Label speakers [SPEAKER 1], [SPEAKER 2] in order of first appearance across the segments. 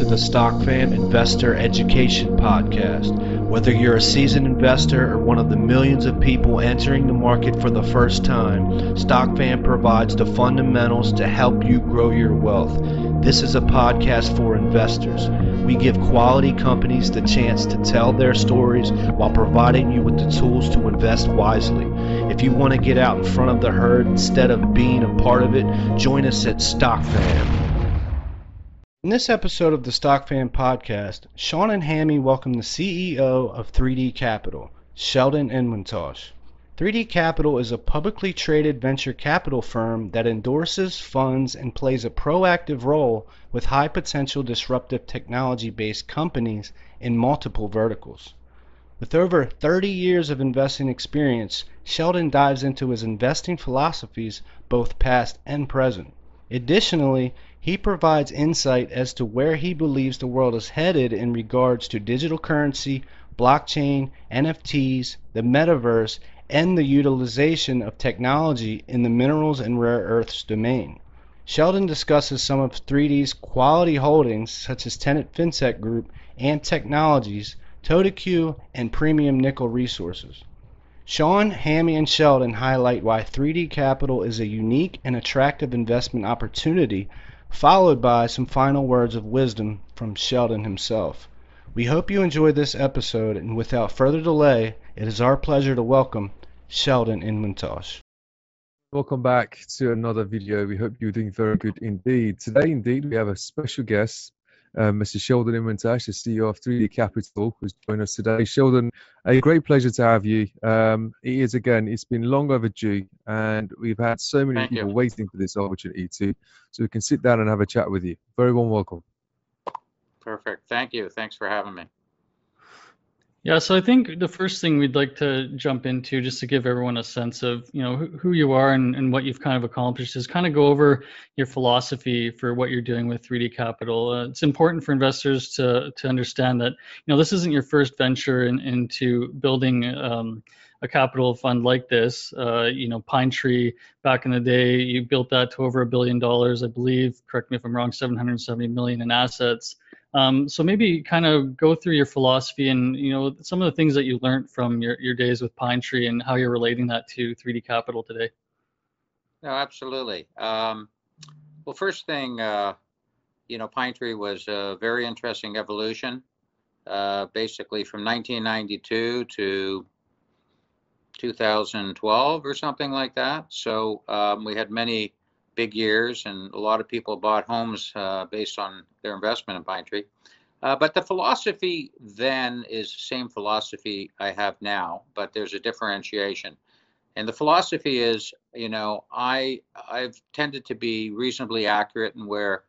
[SPEAKER 1] to the StockFam Investor Education Podcast. Whether you're a seasoned investor or one of the millions of people entering the market for the first time, StockFam provides the fundamentals to help you grow your wealth. This is a podcast for investors. We give quality companies the chance to tell their stories while providing you with the tools to invest wisely. If you want to get out in front of the herd instead of being a part of it, join us at StockFam. In this episode of the StockFam podcast, Sean and Hammy welcome the CEO of 3D Capital, Sheldon Inwentash. 3D Capital is a publicly traded venture capital firm that endorses, funds, and plays a proactive role with high potential disruptive technology based companies in multiple verticals. With over 30 years of investing experience, Sheldon dives into his investing philosophies, both past and present. Additionally, he provides insight as to where he believes the world is headed in regards to digital currency, blockchain, NFTs, the metaverse, and the utilization of technology in the minerals and rare earths domain. Sheldon discusses some of 3D's quality holdings such as Tenet FinTech Group and Technologies, TODAQ, and Premium Nickel Resources. Sean, Hammy, and Sheldon highlight why 3D Capital is a unique and attractive investment opportunity, followed by some final words of wisdom from Sheldon himself. We hope you enjoyed this episode, and without further delay, it is our pleasure to welcome Sheldon Inwentash.
[SPEAKER 2] Welcome back to another video. We hope you're doing very good indeed. Today, indeed, we have a special guest, uh, Mr. Sheldon Inwentash, the CEO of 3D Capital, who's joined us today. Sheldon, a great pleasure to have you. Um, it is again, it's been long overdue, and we've had so many
[SPEAKER 3] Thank
[SPEAKER 2] people
[SPEAKER 3] you.
[SPEAKER 2] waiting for this opportunity to, so we can sit down and have a chat with you. Very warm welcome.
[SPEAKER 3] Perfect. Thank you. Thanks for having me.
[SPEAKER 4] Yeah, so I think the first thing we'd like to jump into, just to give everyone a sense of, you know, who, who you are and, and what you've kind of accomplished, is kind of go over your philosophy for what you're doing with 3D Capital. Uh, it's important for investors to to understand that, you know, this isn't your first venture in, into building um, a capital fund like this. Uh, you know, Pine Tree back in the day, you built that to over a billion dollars, I believe. Correct me if I'm wrong, 770 million in assets. Um, so maybe kind of go through your philosophy and you know some of the things that you learned from your, your days with Pine Tree and how you're relating that to 3D Capital today.
[SPEAKER 3] No, absolutely. Um, well, first thing, uh, you know, Pine Tree was a very interesting evolution, uh, basically from 1992 to 2012 or something like that. So um, we had many big years, and a lot of people bought homes uh, based on their investment in Pine Tree. Uh, but the philosophy then is the same philosophy I have now, but there's a differentiation. And the philosophy is, you know, I I've tended to be reasonably accurate in where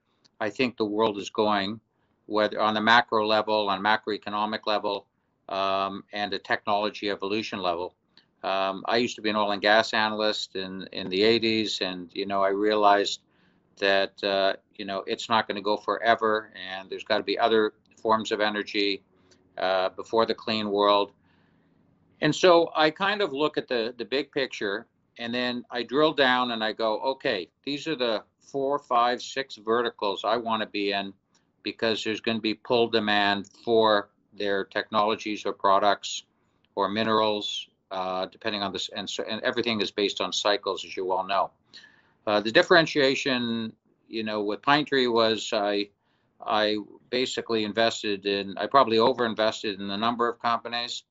[SPEAKER 3] I think the world is going, whether on the macro level, on macroeconomic level, um, and a technology evolution level. Um, I used to be an oil and gas analyst in in the 80s, and you know, I realized that uh, you know it's not going to go forever, and there's got to be other forms of energy uh, before the clean world. And so I kind of look at the the big picture, and then I drill down and I go, okay, these are the four, five, six verticals I want to be in, because there's going to be pull demand for their technologies or products or minerals, uh, depending on this, and, and everything is based on cycles, as you well know. Uh, the differentiation, you know, with Pine Tree was I, I basically invested in, I probably overinvested in a number of companies,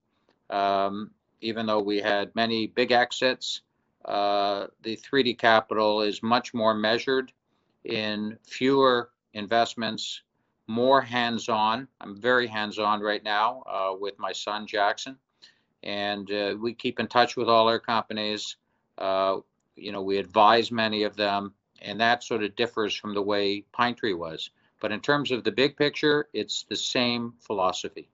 [SPEAKER 3] um, even though we had many big exits. Uh, the 3D capital is much more measured in fewer investments, more hands-on. I'm very hands-on right now uh, with my son Jackson, and uh, we keep in touch with all our companies. Uh, you know, we advise many of them, and that sort of differs from the way Pine Tree was. But in terms of the big picture, it's the same philosophy.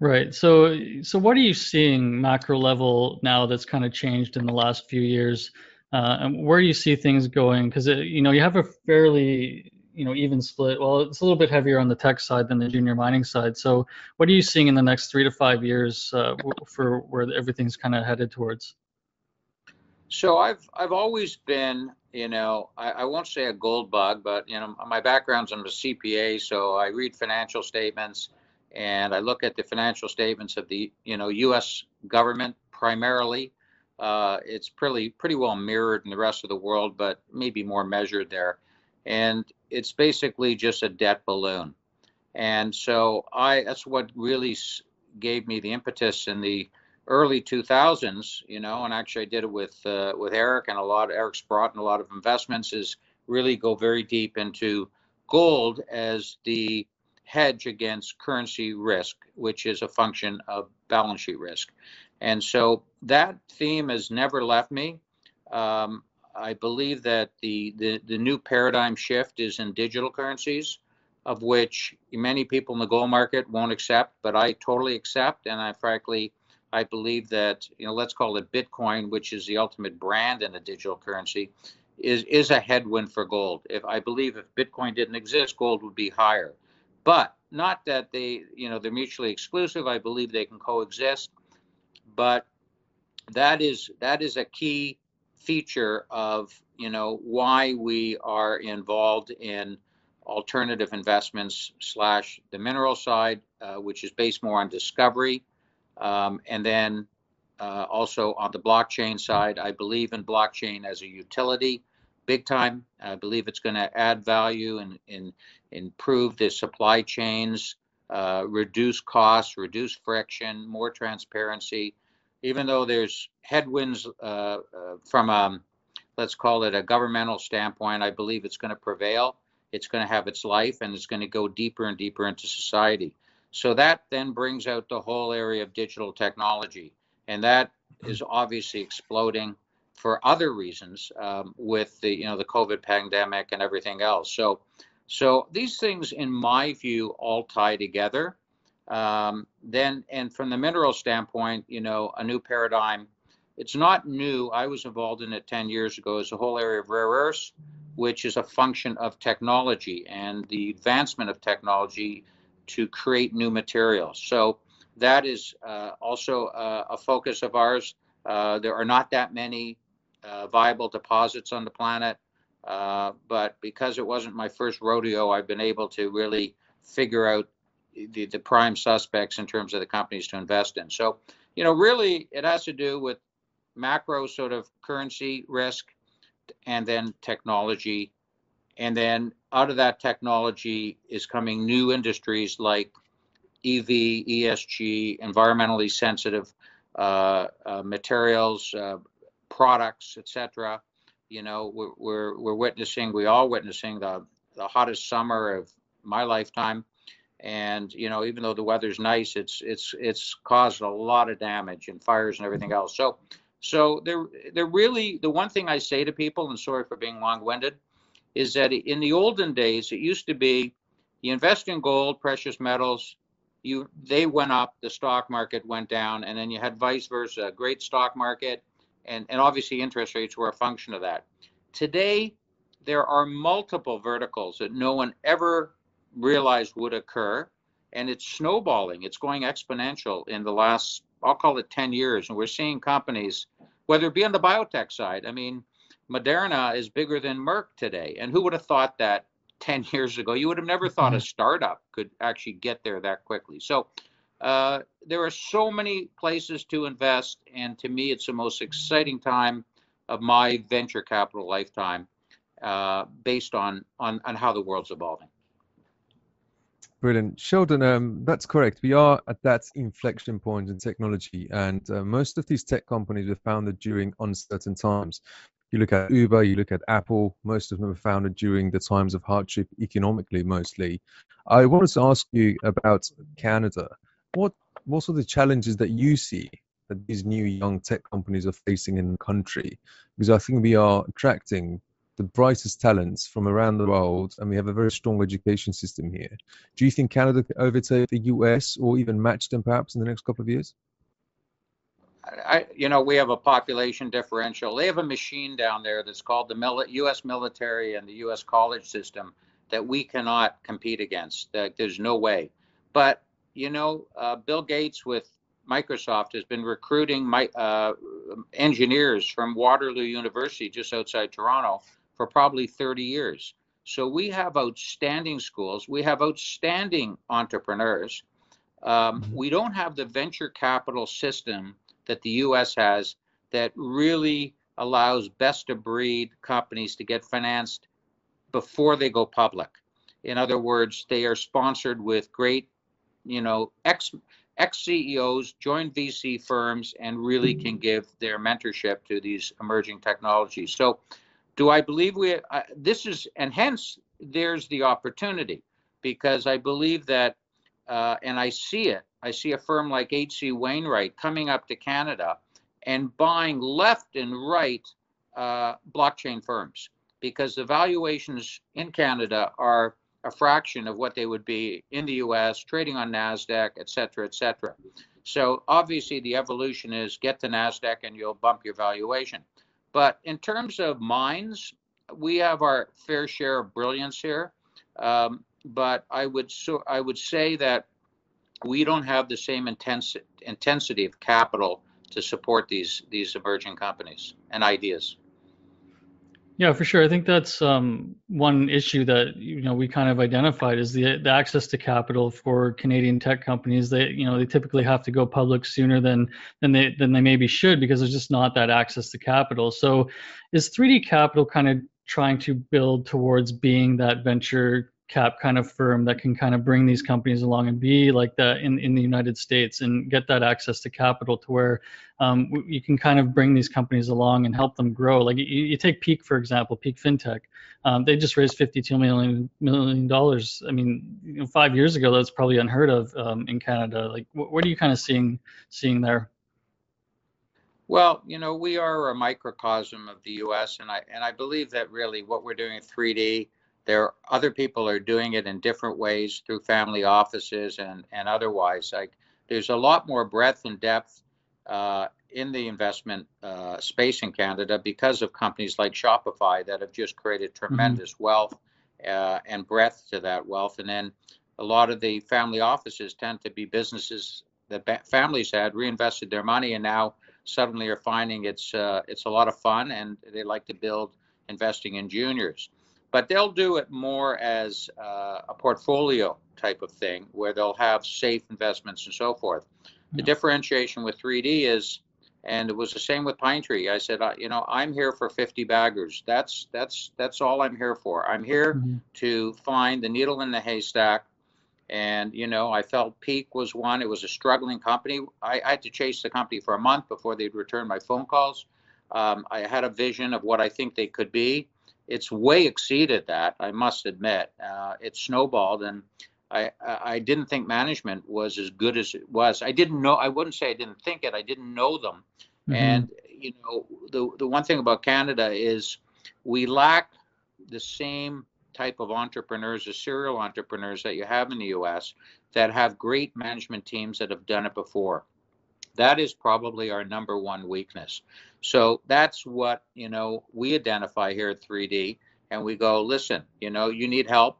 [SPEAKER 4] Right. So so what are you seeing macro level now that's kind of changed in the last few years? Uh, and where do you see things going? Because you know you have a fairly you know even split. Well, it's a little bit heavier on the tech side than the junior mining side. So what are you seeing in the next three to five years uh, for where everything's kind of headed towards?
[SPEAKER 3] So I've I've always been, you know, I, I won't say a gold bug, but you know, my background's I'm a CPA, so I read financial statements and I look at the financial statements of the, you know, U.S. government primarily. Uh, it's pretty pretty well mirrored in the rest of the world, but maybe more measured there. And it's basically just a debt balloon. And so I that's what really gave me the impetus in the early 2000s, you know, and actually I did it with uh, with Eric and a lot. Eric's brought in a lot of investments. Is really go very deep into gold as the hedge against currency risk, which is a function of balance sheet risk. And so that theme has never left me. Um, I believe that the, the, the new paradigm shift is in digital currencies, of which many people in the gold market won't accept, but I totally accept. And I frankly, I believe that, you know, let's call it Bitcoin, which is the ultimate brand in a digital currency, is, is a headwind for gold. If I believe if Bitcoin didn't exist, gold would be higher but not that they, you know, they're mutually exclusive. I believe they can coexist, but that is that is a key feature of you know why we are involved in alternative investments slash the mineral side, uh, which is based more on discovery, um, and then uh, also on the blockchain side. I believe in blockchain as a utility big time. I believe it's going to add value and, and improve the supply chains, uh, reduce costs, reduce friction, more transparency. Even though there's headwinds uh, uh, from, a, um, let's call it a governmental standpoint, I believe it's going to prevail. It's going to have its life and it's going to go deeper and deeper into society. So that then brings out the whole area of digital technology. And that is obviously exploding for other reasons um, with the you know the COVID pandemic and everything else. So so these things, in my view, all tie together. Um, then and from the mineral standpoint, you know, a new paradigm. It's not new. I was involved in it 10 years ago. It's a whole area of rare earths, which is a function of technology and the advancement of technology to create new materials. So that is uh, also a, a, focus of ours. Uh, there are not that many uh, viable deposits on the planet. Uh, but because it wasn't my first rodeo, I've been able to really figure out the, the prime suspects in terms of the companies to invest in. So, you know, really it has to do with macro sort of currency risk and then technology. And then out of that technology is coming new industries like EV, ESG, environmentally sensitive uh, uh, materials, uh, products, etc. You know, we're, we're, we're witnessing, we all witnessing the the hottest summer of my lifetime, and you know, even though the weather's nice, it's it's it's caused a lot of damage and fires and everything else. So, so they're they're really the one thing I say to people, and sorry for being long-winded, is that in the olden days it used to be you invest in gold, precious metals, you they went up, the stock market went down, and then you had vice versa, great stock market, and, and obviously interest rates were a function of that. Today, there are multiple verticals that no one ever realized would occur, and it's snowballing. It's going exponential in the last, I'll call it 10 years, and we're seeing companies, whether it be on the biotech side. I mean, Moderna is bigger than Merck today, and who would have thought that 10 years ago? You would have never thought a mm-hmm. startup could actually get there that quickly. So uh, there are so many places to invest, and to me, it's the most exciting time of my venture capital lifetime, uh, based on, on on how the world's evolving.
[SPEAKER 2] Brilliant, Sheldon. Um, that's correct. We are at that inflection point in technology, and uh, most of these tech companies were founded during uncertain times. You look at Uber, you look at Apple. Most of them were founded during the times of hardship economically, mostly. I wanted to ask you about Canada what what are the challenges that you see that these new young tech companies are facing in the country? Because I think we are attracting the brightest talents from around the world, and we have a very strong education system here. Do you think Canada could overtake the US or even match them perhaps in the next couple of years?
[SPEAKER 3] I, you know, we have a population differential. They have a machine down there that's called the mili- U.S. military and the U.S. college system that we cannot compete against. That there's no way. But you know, uh, Bill Gates with Microsoft has been recruiting my, uh, engineers from Waterloo University, just outside Toronto, for probably 30 years. So we have outstanding schools. We have outstanding entrepreneurs. Um, mm-hmm. we don't have the venture capital system that the US has that really allows best of breed companies to get financed before they go public. In other words, they are sponsored with great, you know, ex ex CEOs, join VC firms, and really can give their mentorship to these emerging technologies. So, do I believe we? Uh, this is, and hence there's the opportunity, because I believe that, uh, and I see it. I see a firm like H.C. Wainwright coming up to Canada and buying left and right uh, blockchain firms because the valuations in Canada are a fraction of what they would be in the US, trading on NASDAQ, et cetera, et cetera. So obviously the evolution is get to NASDAQ and you'll bump your valuation. But in terms of mines, we have our fair share of brilliance here. Um, but I would so I would say that we don't have the same intense, intensity of capital to support these these emerging companies and ideas.
[SPEAKER 4] Yeah, for sure. I think that's um, one issue that you know we kind of identified is the the access to capital for Canadian tech companies. They you know they typically have to go public sooner than than they than they maybe should because there's just not that access to capital. So, is 3D Capital kind of trying to build towards being that venture cap kind of firm that can kind of bring these companies along and be like that in, in the United States and get that access to capital to where um, you can kind of bring these companies along and help them grow. Like you, you take Peak, for example, Peak FinTech. Um, they just raised $52 million, million dollars. I mean, you know, five years ago, that's probably unheard of um, in Canada. Like, what, what are you kind of seeing seeing there?
[SPEAKER 3] Well, you know, we are a microcosm of the U.S., and I and I believe that really what we're doing in 3D there other people are doing it in different ways through family offices and and otherwise like there's a lot more breadth and depth uh, in the investment uh, space in canada because of companies like shopify that have just created mm-hmm. tremendous mm-hmm. wealth uh, and breadth to that wealth and then a lot of the family offices tend to be businesses that families had reinvested their money and now suddenly are finding it's uh, it's a lot of fun and they like to build investing in juniors but they'll do it more as uh, a portfolio type of thing where they'll have safe investments and so forth. The differentiation with 3D is, and it was the same with Pine Tree. I said, uh, you know, I'm here for 50 baggers. That's that's that's all I'm here for. I'm here mm-hmm. to find the needle in the haystack. And you know, I felt Peak was one. It was a struggling company. I, I had to chase the company for a month before they'd return my phone calls. Um, I had a vision of what I think they could be it's way exceeded that. I must admit, uh, it snowballed, and I I didn't think management was as good as it was. I didn't know. I wouldn't say I didn't think it. I didn't know them, mm-hmm. and you know the the one thing about Canada is we lack the same type of entrepreneurs, the serial entrepreneurs that you have in the U.S. that have great management teams that have done it before. That is probably our number one weakness. So that's what, you know, we identify here at 3D and we go, listen, you know, you need help.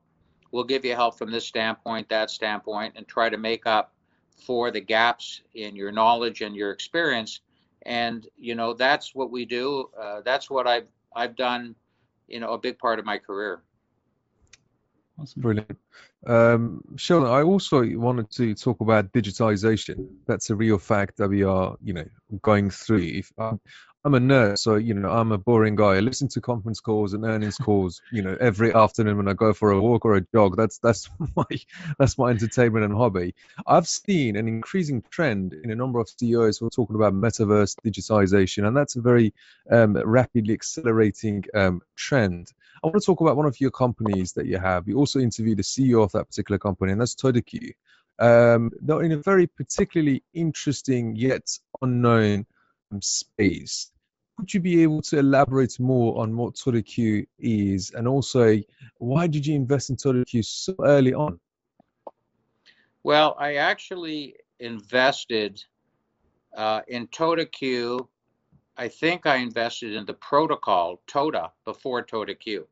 [SPEAKER 3] We'll give you help from this standpoint, that standpoint, and try to make up for the gaps in your knowledge and your experience. And, you know, that's what we do. Uh, that's what I've, I've done, you know, a big part of my career.
[SPEAKER 2] Awesome. Brilliant. Um, Sheldon, I also wanted to talk about digitization. That's a real fact that we are, you know, going through. If, um, I'm a nurse, so you know I'm a boring guy. I listen to conference calls and earnings calls, you know, every afternoon when I go for a walk or a jog. That's that's my that's my entertainment and hobby. I've seen an increasing trend in a number of CEOs who are talking about metaverse digitization, and that's a very um, rapidly accelerating um, trend. I want to talk about one of your companies that you have. You also interviewed the CEO of that particular company, and that's Todaq. Um, they're in a very particularly interesting yet unknown space. Would you be able to elaborate more on what Todaq is, and also why did you invest in Todaq so early on?
[SPEAKER 3] Well, I actually invested uh, in Todaq I think I invested in the protocol TODA before Todaq.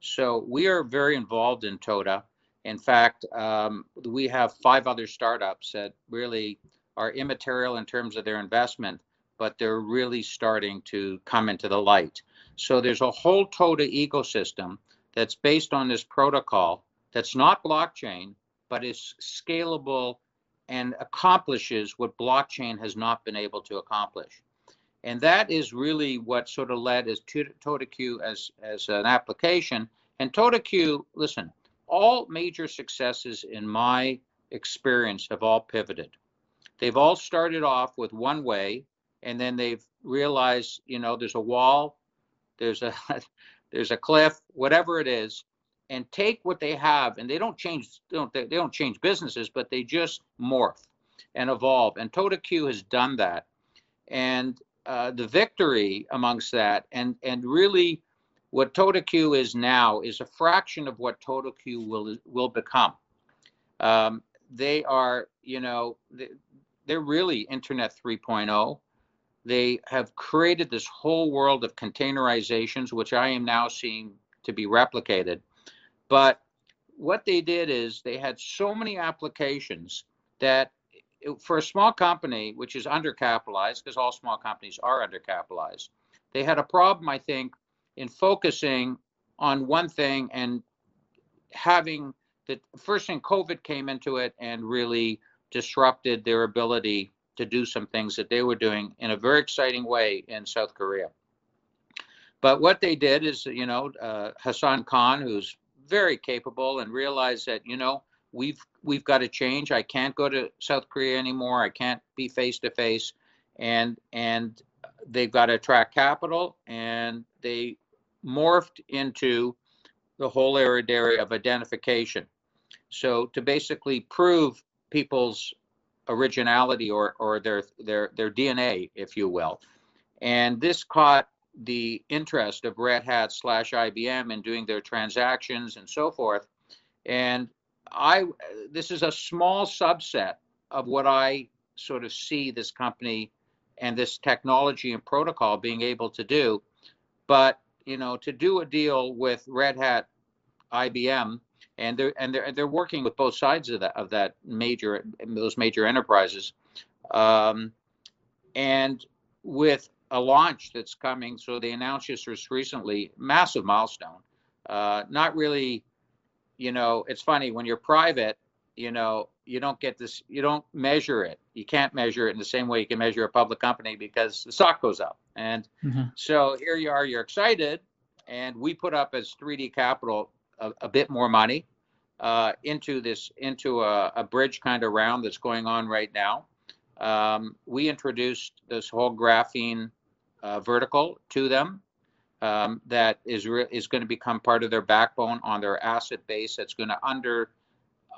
[SPEAKER 3] So we are very involved in TODA. In fact, um, we have five other startups that really are immaterial in terms of their investment, but they're really starting to come into the light. So there's a whole TOTA ecosystem that's based on this protocol that's not blockchain, but is scalable and accomplishes what blockchain has not been able to accomplish. And that is really what sort of led as TODAQ as, as an application. And TODAQ, listen, all major successes in my experience have all pivoted. They've all started off with one way, and then they've realized, you know, there's a wall, there's a there's a cliff, whatever it is, and take what they have, and they don't change, don't they don't change businesses, but they just morph and evolve. And TODAQ has done that, and uh, the victory amongst that, and and really, what TODAQ is now is a fraction of what TODAQ will will become. Um, they are, you know, they're really Internet 3.0. They have created this whole world of containerizations, which I am now seeing to be replicated. But what they did is they had so many applications that for a small company, which is undercapitalized, because all small companies are undercapitalized, they had a problem, I think, in focusing on one thing and having the first thing COVID came into it and really disrupted their ability to do some things that they were doing in a very exciting way in South Korea. But what they did is, you know, uh, Hassan Khan, who's very capable, and realized that, you know, we've we've got to change. I can't go to South Korea anymore. I can't be face to face, and and they've got to attract capital, and they morphed into the whole area of identification. So to basically prove people's originality or or their their their DNA, if you will. And this caught the interest of Red Hat slash IBM in doing their transactions and so forth. And I this is a small subset of what I sort of see this company and this technology and protocol being able to do. But you know, to do a deal with Red Hat, IBM, and they're and they're they're working with both sides of that of that major those major enterprises, um, and with a launch that's coming. So they announced just recently, massive milestone. Uh, not really, you know, it's funny when you're private, you know, you don't get this, you don't measure it. You can't measure it in the same way you can measure a public company because the stock goes up. And mm-hmm. so here you are, you're excited, and we put up as 3D Capital a, a bit more money uh, into this into a, a, bridge kind of round that's going on right now. Um, we introduced this whole graphene uh, vertical to them um, that is re- is going to become part of their backbone on their asset base. That's going to under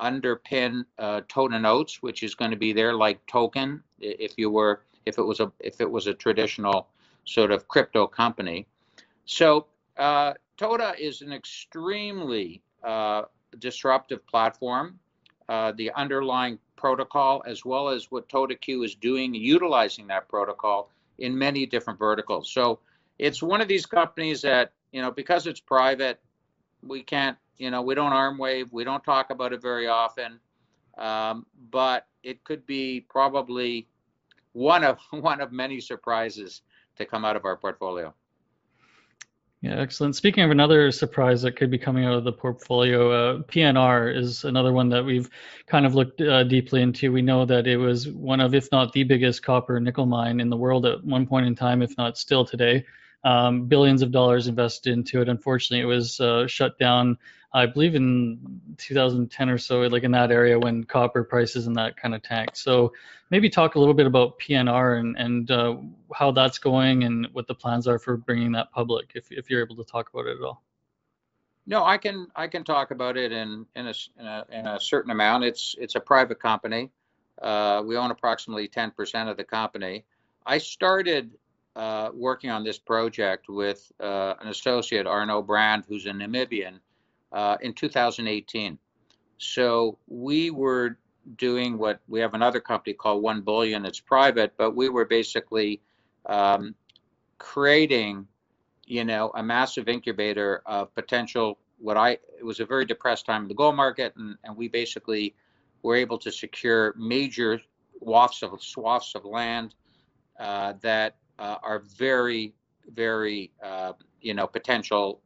[SPEAKER 3] underpin uh, Notes, which is going to be their like token if you were if it was a if it was a traditional sort of crypto company. So uh, Tota is an extremely uh, disruptive platform. Uh, the underlying protocol, as well as what TODAQ is doing, utilizing that protocol in many different verticals. So it's one of these companies that, you know, because it's private, we can't, you know, we don't arm wave, we don't talk about it very often, um, but it could be probably one of one of many surprises to come out of our portfolio.
[SPEAKER 4] Yeah, excellent. Speaking of another surprise that could be coming out of the portfolio, uh, PNR is another one that we've kind of looked uh, deeply into. We know that it was one of, if not the biggest copper nickel mine in the world at one point in time, if not still today. Um, billions of dollars invested into it. Unfortunately, it was uh, shut down I believe in 2010 or so, like in that area when copper prices and that kind of tanked. So maybe talk a little bit about PNR and, and uh, how that's going and what the plans are for bringing that public, if, if you're able to talk about it at all.
[SPEAKER 3] No, I can I can talk about it in in a, in a, in a certain amount. It's it's a private company. Uh, we own approximately 10% of the company. I started uh, working on this project with uh, an associate, Arno Brand, who's a Namibian, uh, in 2018. So we were doing what we have another company called One Billion. It's private, but we were basically um, creating, you know, a massive incubator of potential. What I it was a very depressed time in the gold market, and, and we basically were able to secure major wafts of swaths of land uh, that uh, are very, very, uh, you know, potential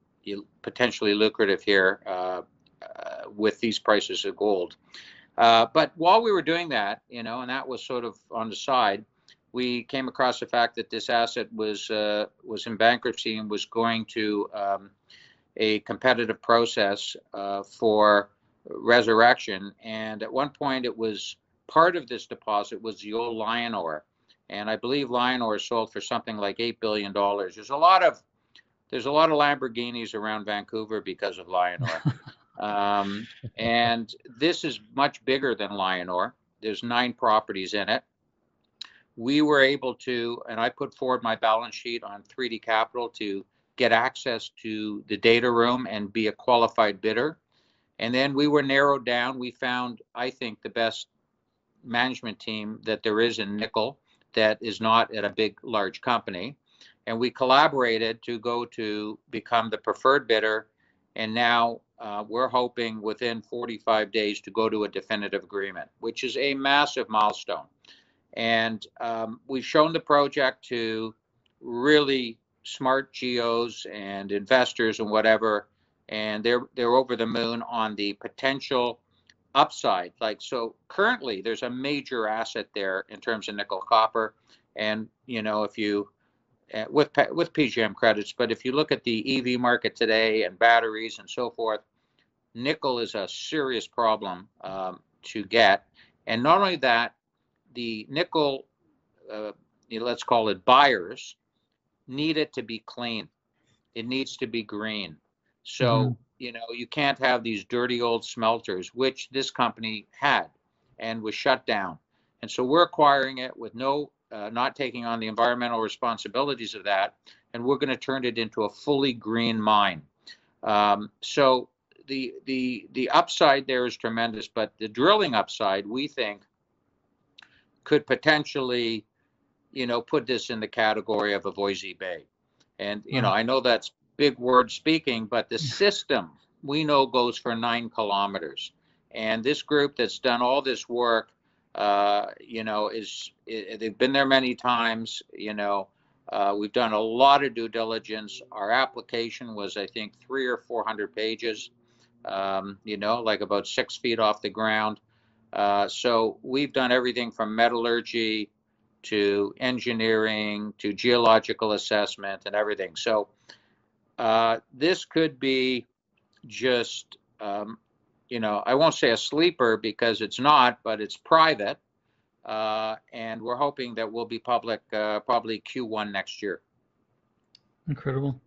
[SPEAKER 3] potentially lucrative here uh, uh, with these prices of gold. but while we were doing that, you know, and that was sort of on the side, we came across the fact that this asset was was in bankruptcy and was going to um, a competitive process for resurrection. And at one point, it was part of this deposit was the old LionOre, and I believe LionOre sold for something like eight billion dollars. There's a lot of there's a lot of Lamborghinis around Vancouver because of LionOre, um, and this is much bigger than LionOre. There's nine properties in it. We were able to, and I put forward my balance sheet on 3D Capital to get access to the data room and be a qualified bidder. And then we were narrowed down. We found, I think, the best management team that there is in nickel that is not at a big, large company. And we collaborated to go to become the preferred bidder. And now uh, we're hoping within 45 days to go to a definitive agreement, which is a massive milestone. And um, we've shown the project to really smart geos and investors and whatever and they're they're over the moon on the potential upside. Like so, currently there's a major asset there in terms of nickel copper, and you know if you uh, with with PGM credits, but if you look at the EV market today and batteries and so forth, nickel is a serious problem um, to get, and not only that, the nickel, uh, let's call it buyers, need it to be clean. It needs to be green. So, mm-hmm. You know, you can't have these dirty old smelters, which this company had and was shut down. And so we're acquiring it with no, uh, not taking on the environmental responsibilities of that. And we're going to turn it into a fully green mine. Um, so the, the, the upside there is tremendous, but the drilling upside, we think, could potentially, you know, put this in the category of a Voisey's Bay. And, you know, mm-hmm. I know that's big word speaking, but the system we know goes for nine kilometers. And this group that's done all this work, uh, you know, is they've been there many times. You know, uh, we've done a lot of due diligence. Our application was, I think, three or four hundred pages. Um, you know, like about six feet off the ground. Uh, so we've done everything from metallurgy to engineering to geological assessment and everything. So uh, this could be just, um, you know, I won't say a sleeper because it's not, but it's private. Uh, and we're hoping that we'll be public uh, probably Q1 next year.
[SPEAKER 4] Incredible.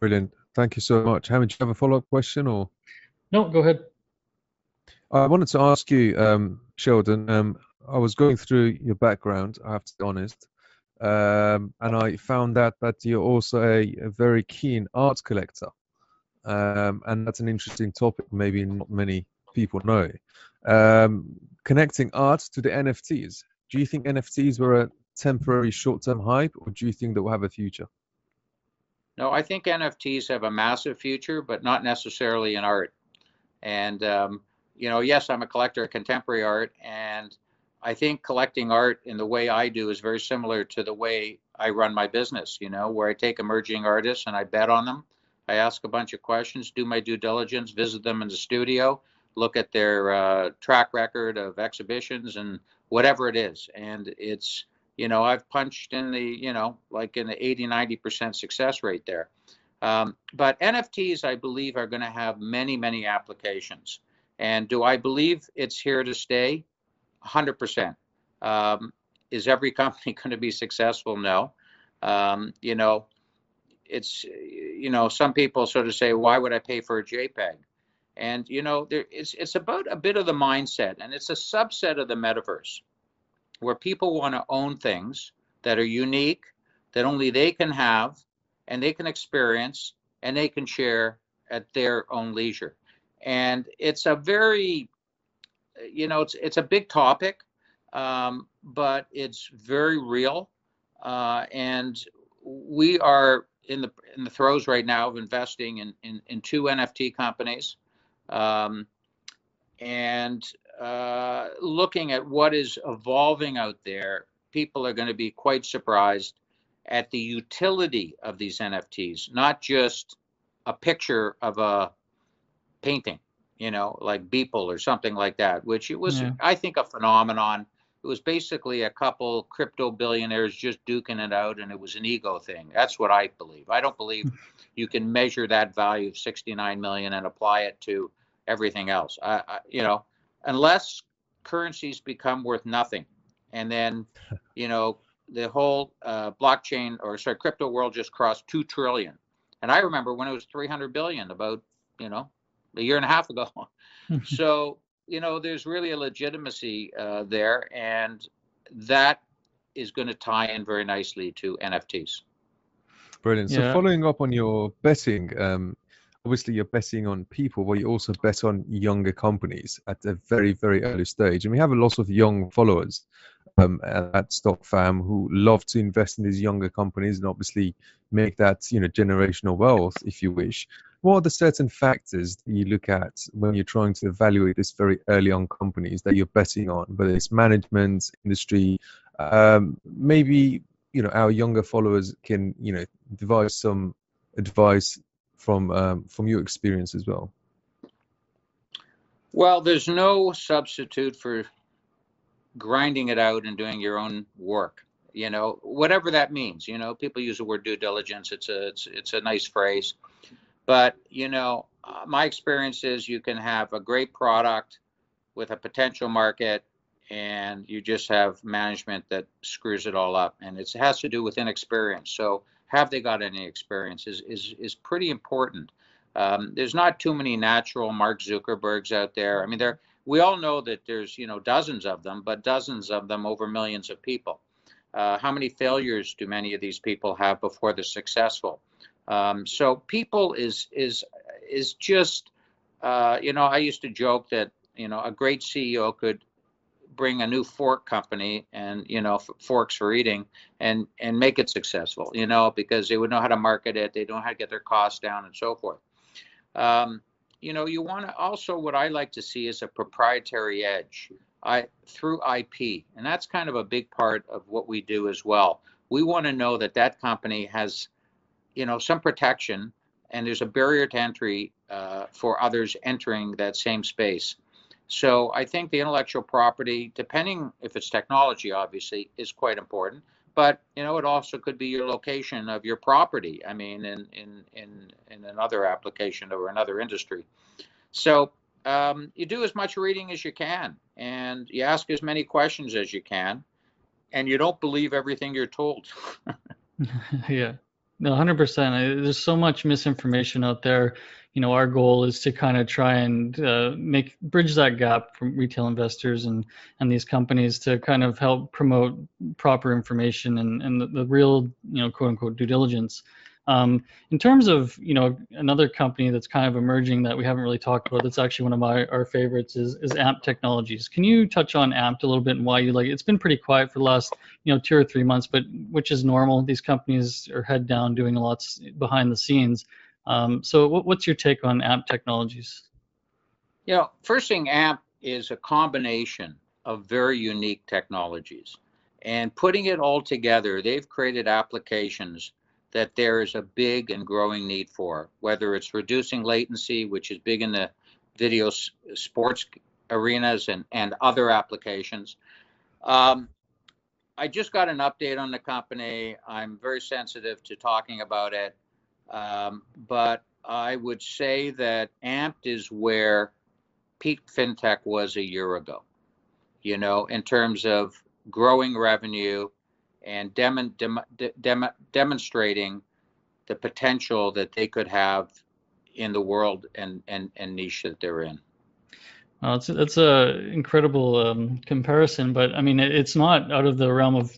[SPEAKER 2] Brilliant. Thank you so much. Hammond, do you have a follow up question or?
[SPEAKER 4] No, go ahead.
[SPEAKER 2] I wanted to ask you, um, Sheldon. Um, I was going through your background, I have to be honest, um, and I found out that you're also a, a very keen art collector, um, and that's an interesting topic. Maybe not many people know. Um, connecting art to the NFTs. Do you think NFTs were a temporary short-term hype, or do you think that will have a future?
[SPEAKER 3] No, I think NFTs have a massive future, but not necessarily in art. And um, you know, yes, I'm a collector of contemporary art, and I think collecting art in the way I do is very similar to the way I run my business, you know, where I take emerging artists and I bet on them. I ask a bunch of questions, do my due diligence, visit them in the studio, look at their uh, track record of exhibitions and whatever it is. And it's, you know, I've punched in the, you know, like in the 80, 90% success rate there. Um, but NFTs, I believe, are going to have many, many applications. And do I believe it's here to stay? 100%. Um, is every company going to be successful? No. Um, you know, it's, you know, some people sort of say, why would I pay for a JPEG? And, you know, there, it's, it's about a bit of the mindset, and it's a subset of the metaverse where people want to own things that are unique, that only they can have, and they can experience, and they can share at their own leisure. And it's a very you know, it's it's a big topic, um, but it's very real, uh, and we are in the in the throes right now of investing in in, in two NFT companies, um, and uh, looking at what is evolving out there, people are going to be quite surprised at the utility of these NFTs, not just a picture of a painting, you know, like Beeple or something like that, which it was,
[SPEAKER 4] Yeah.
[SPEAKER 3] I think, a phenomenon. It was basically a couple crypto billionaires just duking it out, and it was an ego thing. That's what I believe. I don't believe you can measure that value of 69 million and apply it to everything else. I, I, you know, unless currencies become worth nothing, and then, you know, the whole uh, blockchain or sorry, crypto world just crossed two trillion. And I remember when it was 300 billion, about you know, a year and a half ago. so you know, there's really a legitimacy uh, there, and that is going to tie in very nicely to NFTs.
[SPEAKER 2] Brilliant. So
[SPEAKER 4] Yeah.
[SPEAKER 2] following up on your betting, um, obviously you're betting on people, but you also bet on younger companies at a very, very early stage. And we have a lot of young followers um, at at StockFam who love to invest in these younger companies and obviously make that, you know, generational wealth, if you wish. What are the certain factors that you look at when you're trying to evaluate this very early on companies that you're betting on, whether it's management, industry, um, maybe you know our younger followers can you know devise some advice from um, from your experience as well.
[SPEAKER 3] Well, there's no substitute for grinding it out and doing your own work. You know, whatever that means. You know, people use the word due diligence. It's a it's it's a nice phrase, but you know, uh, my experience is you can have a great product with a potential market, and you just have management that screws it all up, and it has to do with inexperience. So, have they got any experience is is is pretty important. Um, there's not too many natural Mark Zuckerbergs out there. I mean, there we all know that there's you know dozens of them, but dozens of them over millions of people. Uh, how many failures do many of these people have before they're successful? Um, so people is is is just uh, you know I used to joke that you know a great CEO could bring a new fork company and you know forks for eating and and make it successful you know because they would know how to market it they don't know how to get their costs down and so forth. Um, you know you want to also what i like to see is a proprietary edge i through ip and that's kind of a big part of what we do as well. We want to know that that company has you know some protection and there's a barrier to entry uh, for others entering that same space so I think the intellectual property, depending if it's technology, obviously, is quite important. But you know, it also could be your location of your property. I mean, in in in in another application or another industry. So um, you do as much reading as you can, and you ask as many questions as you can, and you don't believe everything you're told.
[SPEAKER 4] yeah 100% there's so much misinformation out there. You know our goal is to kind of try and uh, make bridge that gap from retail investors and and these companies to kind of help promote proper information and and the, the real you know quote unquote due diligence um, in terms of you know another company that's kind of emerging that we haven't really talked about that's actually one of my our favorites is is amp technologies can you touch on amp a little bit and why you like it? it's been pretty quiet for the last you know two or three months but which is normal these companies are head down doing lots behind the scenes um, so what, what's your take on amp technologies
[SPEAKER 3] You know, first thing AMP is a combination of very unique technologies. And putting it all together, they've created applications that there is a big and growing need for, whether it's reducing latency, which is big in the video sports arenas and, and other applications. Um, I just got an update on the company. I'm very sensitive to talking about it. Um, but I would say that AMPD is where peak fintech was a year ago, you know, in terms of growing revenue and dem- dem- dem- demonstrating the potential that they could have in the world and, and, and niche that they're in.
[SPEAKER 4] Well, it's it's a incredible um, comparison, but I mean it, it's not out of the realm of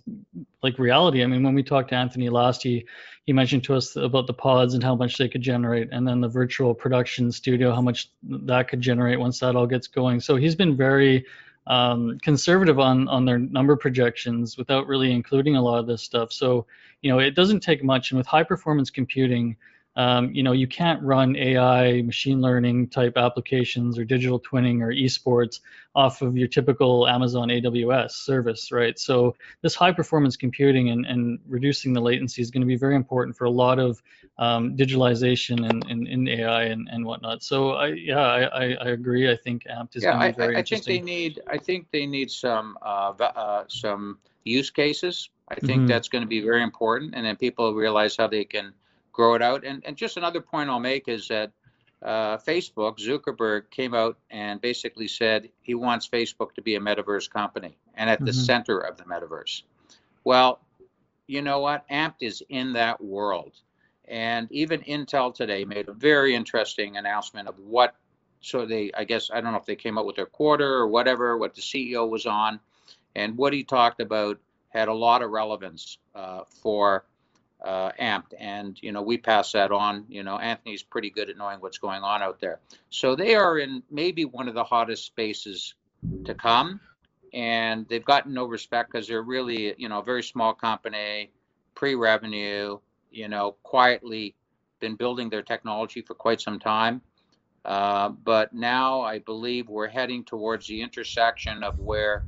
[SPEAKER 4] like reality. I mean, when we talked to Anthony last, he he mentioned to us about the pods and how much they could generate, and then the virtual production studio, how much that could generate once that all gets going. So he's been very um, conservative on on their number projections without really including a lot of this stuff. So you know, it doesn't take much, and with high performance computing. Um, you know, you can't run AI, machine learning type applications or digital twinning or esports off of your typical Amazon AWS service, right? So this high performance computing and, and reducing the latency is going to be very important for a lot of um, digitalization and in, in, in, AI and, and whatnot. So I, yeah, I, I agree. I think AMPD is
[SPEAKER 3] yeah,
[SPEAKER 4] going to be very
[SPEAKER 3] I, I
[SPEAKER 4] interesting.
[SPEAKER 3] think they need, I think they need some, uh, uh, some use cases. I think mm-hmm. that's going to be very important. And then people realize how they can grow it out. And, and just another point I'll make is that uh, Facebook, Zuckerberg came out and basically said he wants Facebook to be a metaverse company and at mm-hmm. the center of the metaverse. Well, you know what? AMPD is in that world. And even Intel today made a very interesting announcement of what, so they, I guess, I don't know if they came out with their quarter or whatever, what the CEO was on. And what he talked about had a lot of relevance uh, for uh, AMPD. And you know we pass that on. You know anthony's pretty good at knowing what's going on out there. So they are in maybe one of the hottest spaces to come. And they've gotten no respect because they're really you know a very small company pre-revenue you know quietly been building their technology for quite some time. Uh, but now i believe we're heading towards the intersection of where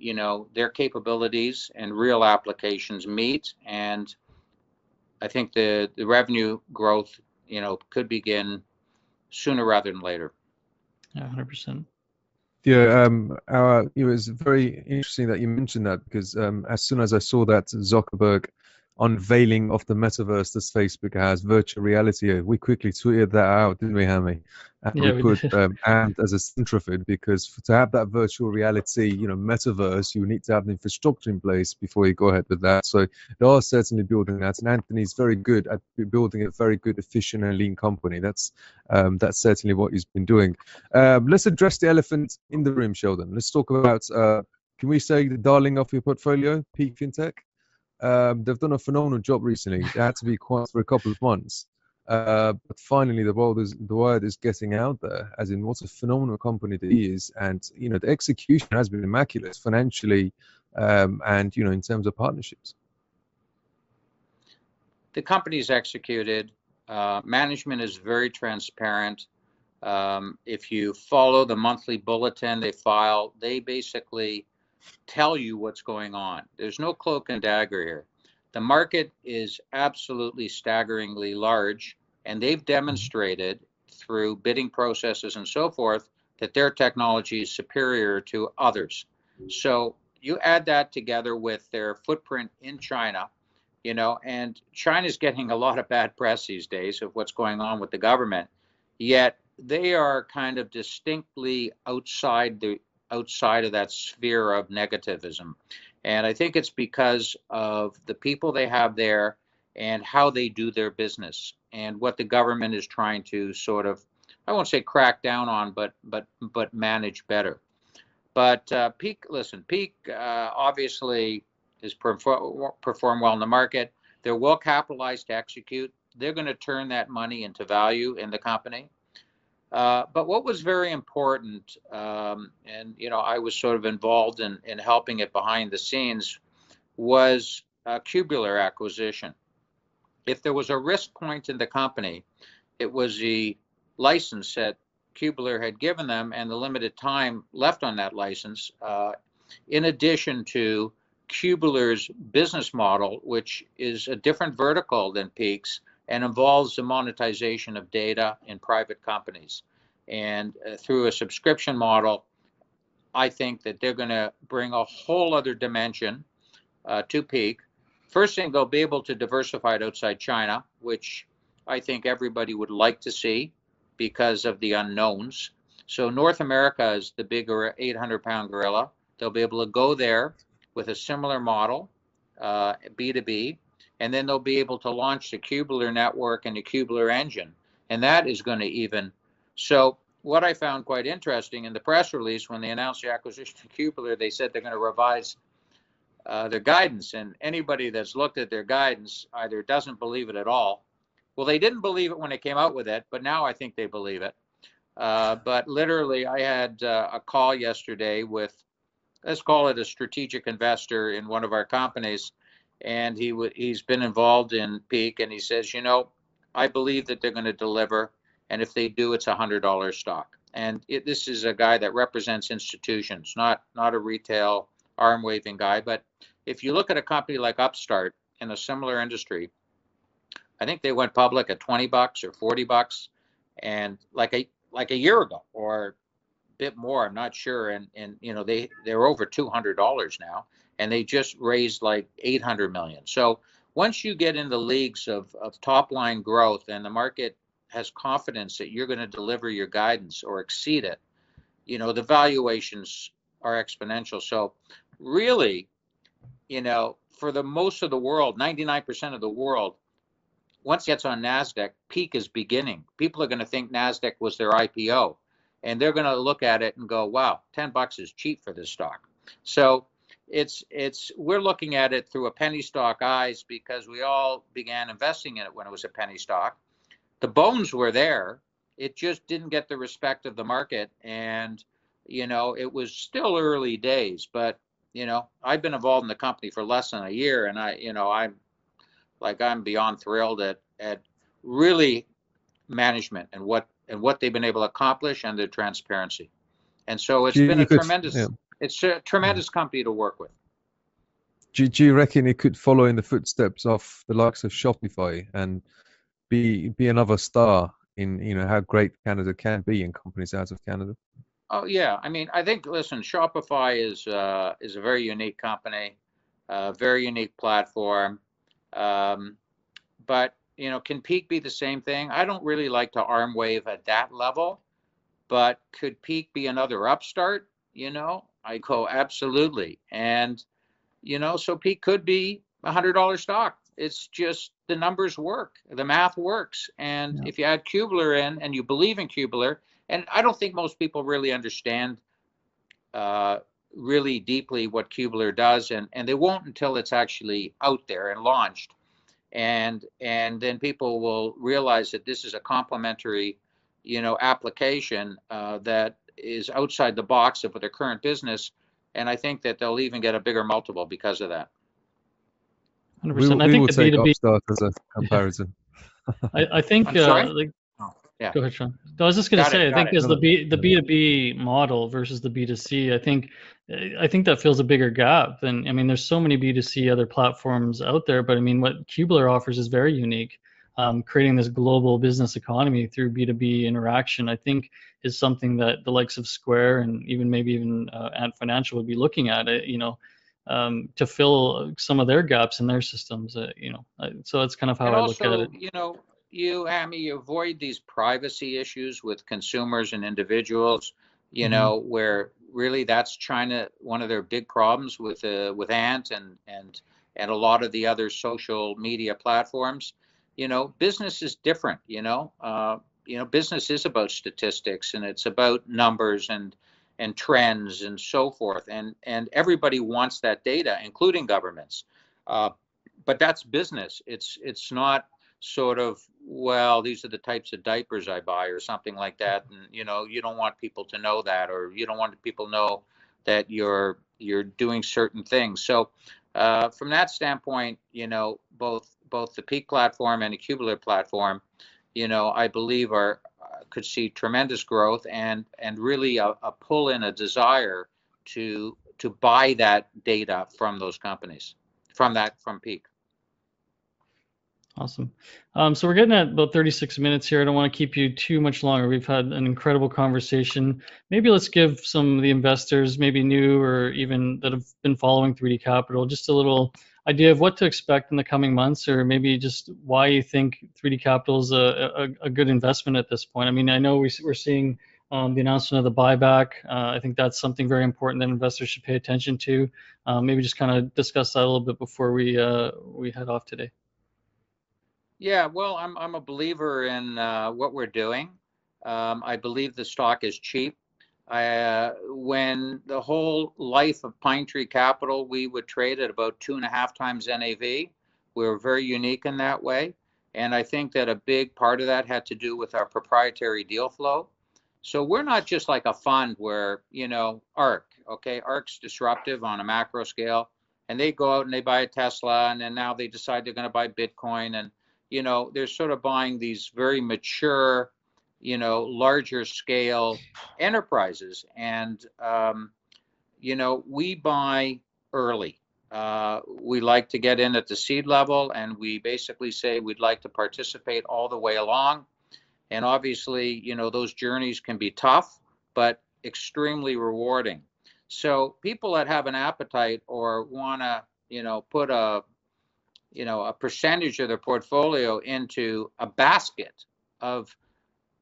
[SPEAKER 3] you know their capabilities and real applications meet. And I think the, the revenue growth, you know, could begin sooner rather than later.
[SPEAKER 4] Yeah, hundred percent.
[SPEAKER 2] Yeah, um, our, it was very interesting that you mentioned that because um, as soon as I saw that Zuckerberg unveiling of the metaverse that Facebook has, virtual reality. We quickly tweeted that out, didn't we, Hammy? And
[SPEAKER 4] yeah,
[SPEAKER 2] we, put um, AMPD as a centrifuge because to have that virtual reality, you know, metaverse, you need to have the infrastructure in place before you go ahead with that. So they are certainly building that, and Anthony's very good at building a very good, efficient, and lean company. That's um, that's certainly what he's been doing. Um, let's address the elephant in the room, Sheldon. Let's talk about. Uh, can we say the darling of your portfolio, Peak FinTech? Um, they've done a phenomenal job recently. It had to be quiet for a couple of months. Uh, but finally, the word is the word is getting out there, as in what a phenomenal company it is, and you know the execution has been immaculate financially, um, and you know in terms of partnerships.
[SPEAKER 3] The company's executed. Uh, management is very transparent. Um, if you follow the monthly bulletin they file, they basically tell you what's going on. There's no cloak and dagger here. The market is absolutely staggeringly large, and they've demonstrated through bidding processes and so forth that their technology is superior to others. So you add that together with their footprint in China, you know, and China's getting a lot of bad press these days of what's going on with the government, yet they are kind of distinctly outside the outside of that sphere of negativism. And I think it's because of the people they have there and how they do their business and what the government is trying to sort of I won't say crack down on, but but but manage better. But uh, Peak, listen, Peak uh, obviously is perform, perform well in the market. They're well capitalized to execute. They're going to turn that money into value in the company. Uh, but what was very important, um, and you know, I was sort of involved in, in helping it behind the scenes, was a Cubeler acquisition. If there was a risk point in the company, it was the license that Cubeler had given them and the limited time left on that license, uh, in addition to Cubeler's business model, which is a different vertical than Peak's, and involves the monetization of data in private companies. And uh, through a subscription model, I think that they're going to bring a whole other dimension uh, to Peak. First thing, they'll be able to diversify it outside China, which I think everybody would like to see because of the unknowns. So North America is the bigger 800 pound gorilla. They'll be able to go there with a similar model, uh, B2B, and then they'll be able to launch the Cubeler network and the Cubeler engine. And that is going to even. So, what I found quite interesting in the press release when they announced the acquisition of Cubeler, they said they're going to revise uh, their guidance. And anybody that's looked at their guidance either doesn't believe it at all. Well, they didn't believe it when they came out with it, but now I think they believe it. Uh, but literally, I had uh, a call yesterday with, let's call it a strategic investor in one of our companies and he w- he's been involved in Peak, and he says, you know, I believe that they're going to deliver, and if they do, it's a hundred dollar stock. And it, this is a guy that represents institutions, not not a retail arm waving guy. But if you look at a company like Upstart in a similar industry, I think they went public at 20 bucks or 40 bucks, and like a like a year ago or a bit more, I'm not sure. And and you know they they're over 200 dollars now, and they just raised like 800 million. So once you get in the leagues of of top line growth and the market has confidence that you're going to deliver your guidance or exceed it, you know the valuations are exponential. So really, you know, for the most of the world, 99% of the world, once it gets on NASDAQ, peak is beginning. People are going to think NASDAQ was their IPO and they're going to look at it and go, wow, 10 bucks is cheap for this stock. So it's, it's, we're looking at it through a penny stock eyes because we all began investing in it when it was a penny stock. The bones were there. It just didn't get the respect of the market. And, you know, it was still early days, but you know, I've been involved in the company for less than a year, and I, you know, I'm like I'm beyond thrilled at at really management and what and what they've been able to accomplish and their transparency. And so it's
[SPEAKER 2] Do
[SPEAKER 3] been
[SPEAKER 2] you
[SPEAKER 3] a
[SPEAKER 2] could-
[SPEAKER 3] tremendous
[SPEAKER 2] yeah.
[SPEAKER 3] It's a tremendous company to work with.
[SPEAKER 2] Do, do you reckon it could follow in the footsteps of the likes of Shopify and be be another star in you know how great Canada can be in companies out of Canada?
[SPEAKER 3] Oh yeah, I mean, I think listen, Shopify is uh, is a very unique company, uh, very unique platform. Um, but you know, can Peak be the same thing? I don't really like to arm wave at that level, but could Peak be another upstart? You know, I go absolutely, and you know, so Peak could be a hundred dollar stock. It's just the numbers work, the math works, and
[SPEAKER 4] Yeah.
[SPEAKER 3] if you add Cubeler in and you believe in Cubeler, and I don't think most people really understand uh, really deeply what Cubeler does, and and they won't until it's actually out there and launched, and and then people will realize that this is a complementary, you know, application uh, that is outside the box of their current business, and I think that they'll even get a bigger multiple because of that.
[SPEAKER 4] 100%.
[SPEAKER 2] We, will-
[SPEAKER 4] I think
[SPEAKER 2] will
[SPEAKER 4] the
[SPEAKER 2] take
[SPEAKER 4] B2B
[SPEAKER 2] Upstart as a comparison.
[SPEAKER 4] I, I think
[SPEAKER 3] I'm
[SPEAKER 4] uh,
[SPEAKER 3] sorry?
[SPEAKER 4] like
[SPEAKER 3] Oh, yeah.
[SPEAKER 4] go ahead, Sean. No, I was just going to
[SPEAKER 3] Got it,
[SPEAKER 4] say, I think
[SPEAKER 3] it.
[SPEAKER 4] as the B the B two B model versus the B two C, I think I think that fills a bigger gap. And I mean, there's so many B two C other platforms out there, but I mean, what Cubeler offers is very unique. Um, creating this global business economy through B2B interaction, I think, is something that the likes of Square and even maybe even uh, Ant Financial would be looking at. It, you know, um, to fill some of their gaps in their systems. Uh, you know, uh, so that's kind of how
[SPEAKER 3] and
[SPEAKER 4] I
[SPEAKER 3] also,
[SPEAKER 4] look at it.
[SPEAKER 3] you know, you, Amy, you avoid these privacy issues with consumers and individuals. You
[SPEAKER 4] Mhm.
[SPEAKER 3] know, where really that's China. One of their big problems with uh, with Ant and and and a lot of the other social media platforms. You know, business is different. You know, uh, you know, business is about statistics and it's about numbers and and trends and so forth. And and everybody wants that data, including governments. Uh, but that's business. It's it's not sort of well these are the types of diapers i buy or something like that and you know you don't want people to know that or you don't want people to know that you're you're doing certain things so uh, from that standpoint you know both both the peak platform and the Cubeler platform you know i believe are uh, could see tremendous growth and and really a, a pull in a desire to to buy that data from those companies from that from peak
[SPEAKER 4] Awesome. Um, so we're getting at about 36 minutes here. I don't want to keep you too much longer. We've had an incredible conversation. Maybe let's give some of the investors, maybe new or even that have been following 3D Capital, just a little idea of what to expect in the coming months, or maybe just why you think 3D Capital is a, a, a good investment at this point. I mean, I know we, we're seeing um, the announcement of the buyback. Uh, I think that's something very important that investors should pay attention to. Um, maybe just kind of discuss that a little bit before we uh, we head off today.
[SPEAKER 3] Yeah, well, I'm I'm a believer in uh, what we're doing. Um, I believe the stock is cheap. Uh, when the whole life of Pinetree Capital, we would trade at about two and a half times NAV. We were very unique in that way, and I think that a big part of that had to do with our proprietary deal flow. So we're not just like a fund where you know ARC. Okay, ARC's disruptive on a macro scale, and they go out and they buy a Tesla, and then now they decide they're going to buy Bitcoin and you know, they're sort of buying these very mature, you know, larger scale enterprises. And, um, you know, we buy early. Uh, we like to get in at the seed level and we basically say we'd like to participate all the way along. And obviously, you know, those journeys can be tough, but extremely rewarding. So people that have an appetite or want to, you know, put a, you know, a percentage of their portfolio into a basket of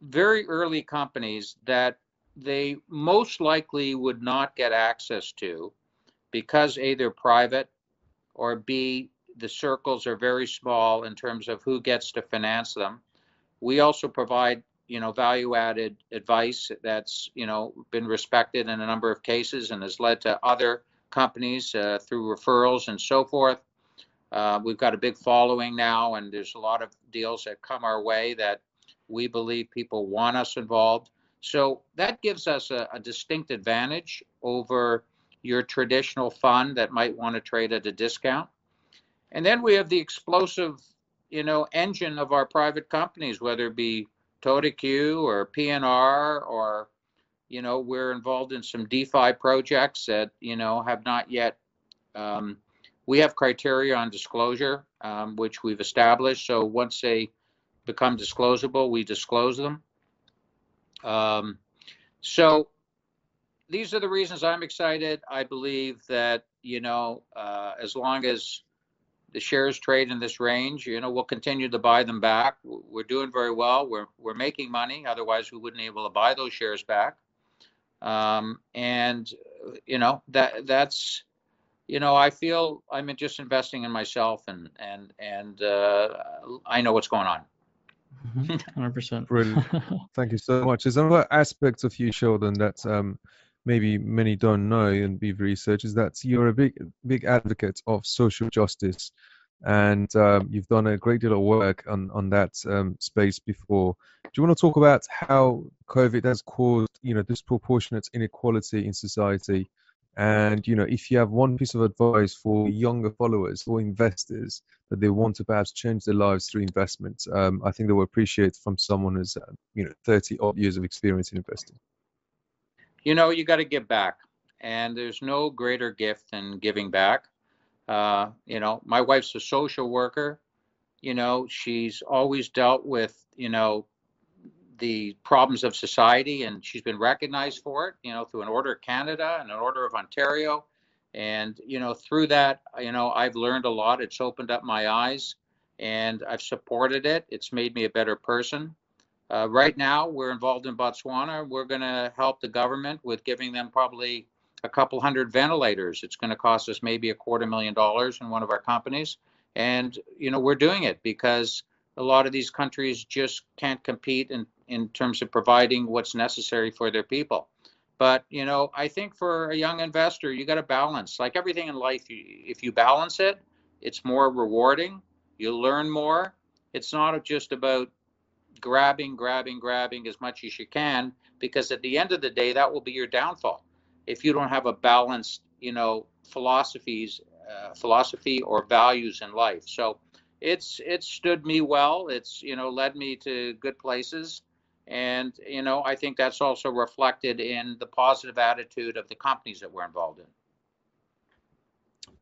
[SPEAKER 3] very early companies that they most likely would not get access to because A, they're private, or B, the circles are very small in terms of who gets to finance them. We also provide, you know, value-added advice that's, you know, been respected in a number of cases and has led to other companies uh, through referrals and so forth. Uh, we've got a big following now, and there's a lot of deals that come our way that we believe people want us involved. So that gives us a, a distinct advantage over your traditional fund that might want to trade at a discount. And then we have the explosive, you know, engine of our private companies, whether it be TODAQ or PNR or, you know, we're involved in some DeFi projects that, you know, have not yet um, we have criteria on disclosure, um, which we've established. So once they become disclosable, we disclose them. Um, so these are the reasons I'm excited. I believe that, you know, uh, as long as the shares trade in this range, you know, we'll continue to buy them back. We're doing very well. We're, we're making money. Otherwise, we wouldn't be able to buy those shares back. Um, and, you know, that that's, you know, I feel I'm just investing in myself and and and uh, I know what's going on.
[SPEAKER 4] 100 percent.
[SPEAKER 2] Brilliant. Thank you so much. There's another aspect of you, Sheldon, that um, maybe many don't know and we've researched is that you're a big big advocate of social justice, and um, you've done a great deal of work on on that um, space before. Do you want to talk about how COVID has caused you know disproportionate inequality in society? And you know, if you have one piece of advice for younger followers or investors that they want to perhaps change their lives through investment, um, I think they will appreciate from someone who's uh, you know 30 odd years of experience in investing.
[SPEAKER 3] You know, you got to give back, and there's no greater gift than giving back. Uh, you know, my wife's a social worker. You know, she's always dealt with you know the problems of society, and she's been recognized for it, you know, through an Order of Canada and an Order of Ontario. And, you know, through that, you know, I've learned a lot. It's opened up my eyes and I've supported it. It's made me a better person. Uh, right now, we're involved in Botswana. We're going to help the government with giving them probably a couple hundred ventilators. It's going to cost us maybe a quarter million dollars in one of our companies. And, you know, we're doing it because a lot of these countries just can't compete in, in terms of providing what's necessary for their people. But you know, I think for a young investor, you got to balance. Like everything in life, if you balance it, it's more rewarding. You learn more. It's not just about grabbing, grabbing, grabbing as much as you can, because at the end of the day, that will be your downfall if you don't have a balanced, you know, philosophies, uh, philosophy or values in life. So it's it's stood me well. It's you know led me to good places, and you know I think that's also reflected in the positive attitude of the companies that we're involved in.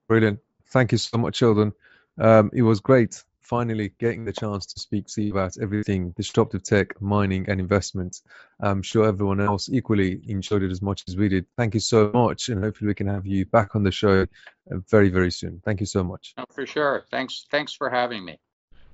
[SPEAKER 2] Brilliant. Thank you so much, Sheldon. Um, it was great finally getting the chance to speak to you about everything disruptive tech, mining, and investment. I'm sure everyone else equally enjoyed it as much as we did. Thank you so much, and hopefully we can have you back on the show uh, very, very soon. Thank you so much.
[SPEAKER 3] Oh, for sure. Thanks. Thanks for having me.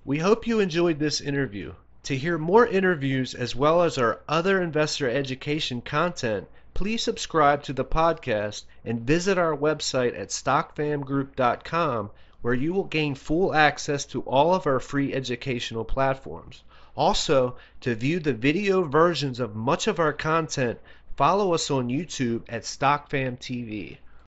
[SPEAKER 1] We hope you enjoyed this interview. To hear more interviews as well as our other investor education content, please subscribe to the podcast and visit our website at stockfamgroup.com where you will gain full access to all of our free educational platforms. Also, to view the video versions of much of our content, follow us on YouTube at StockFam TV.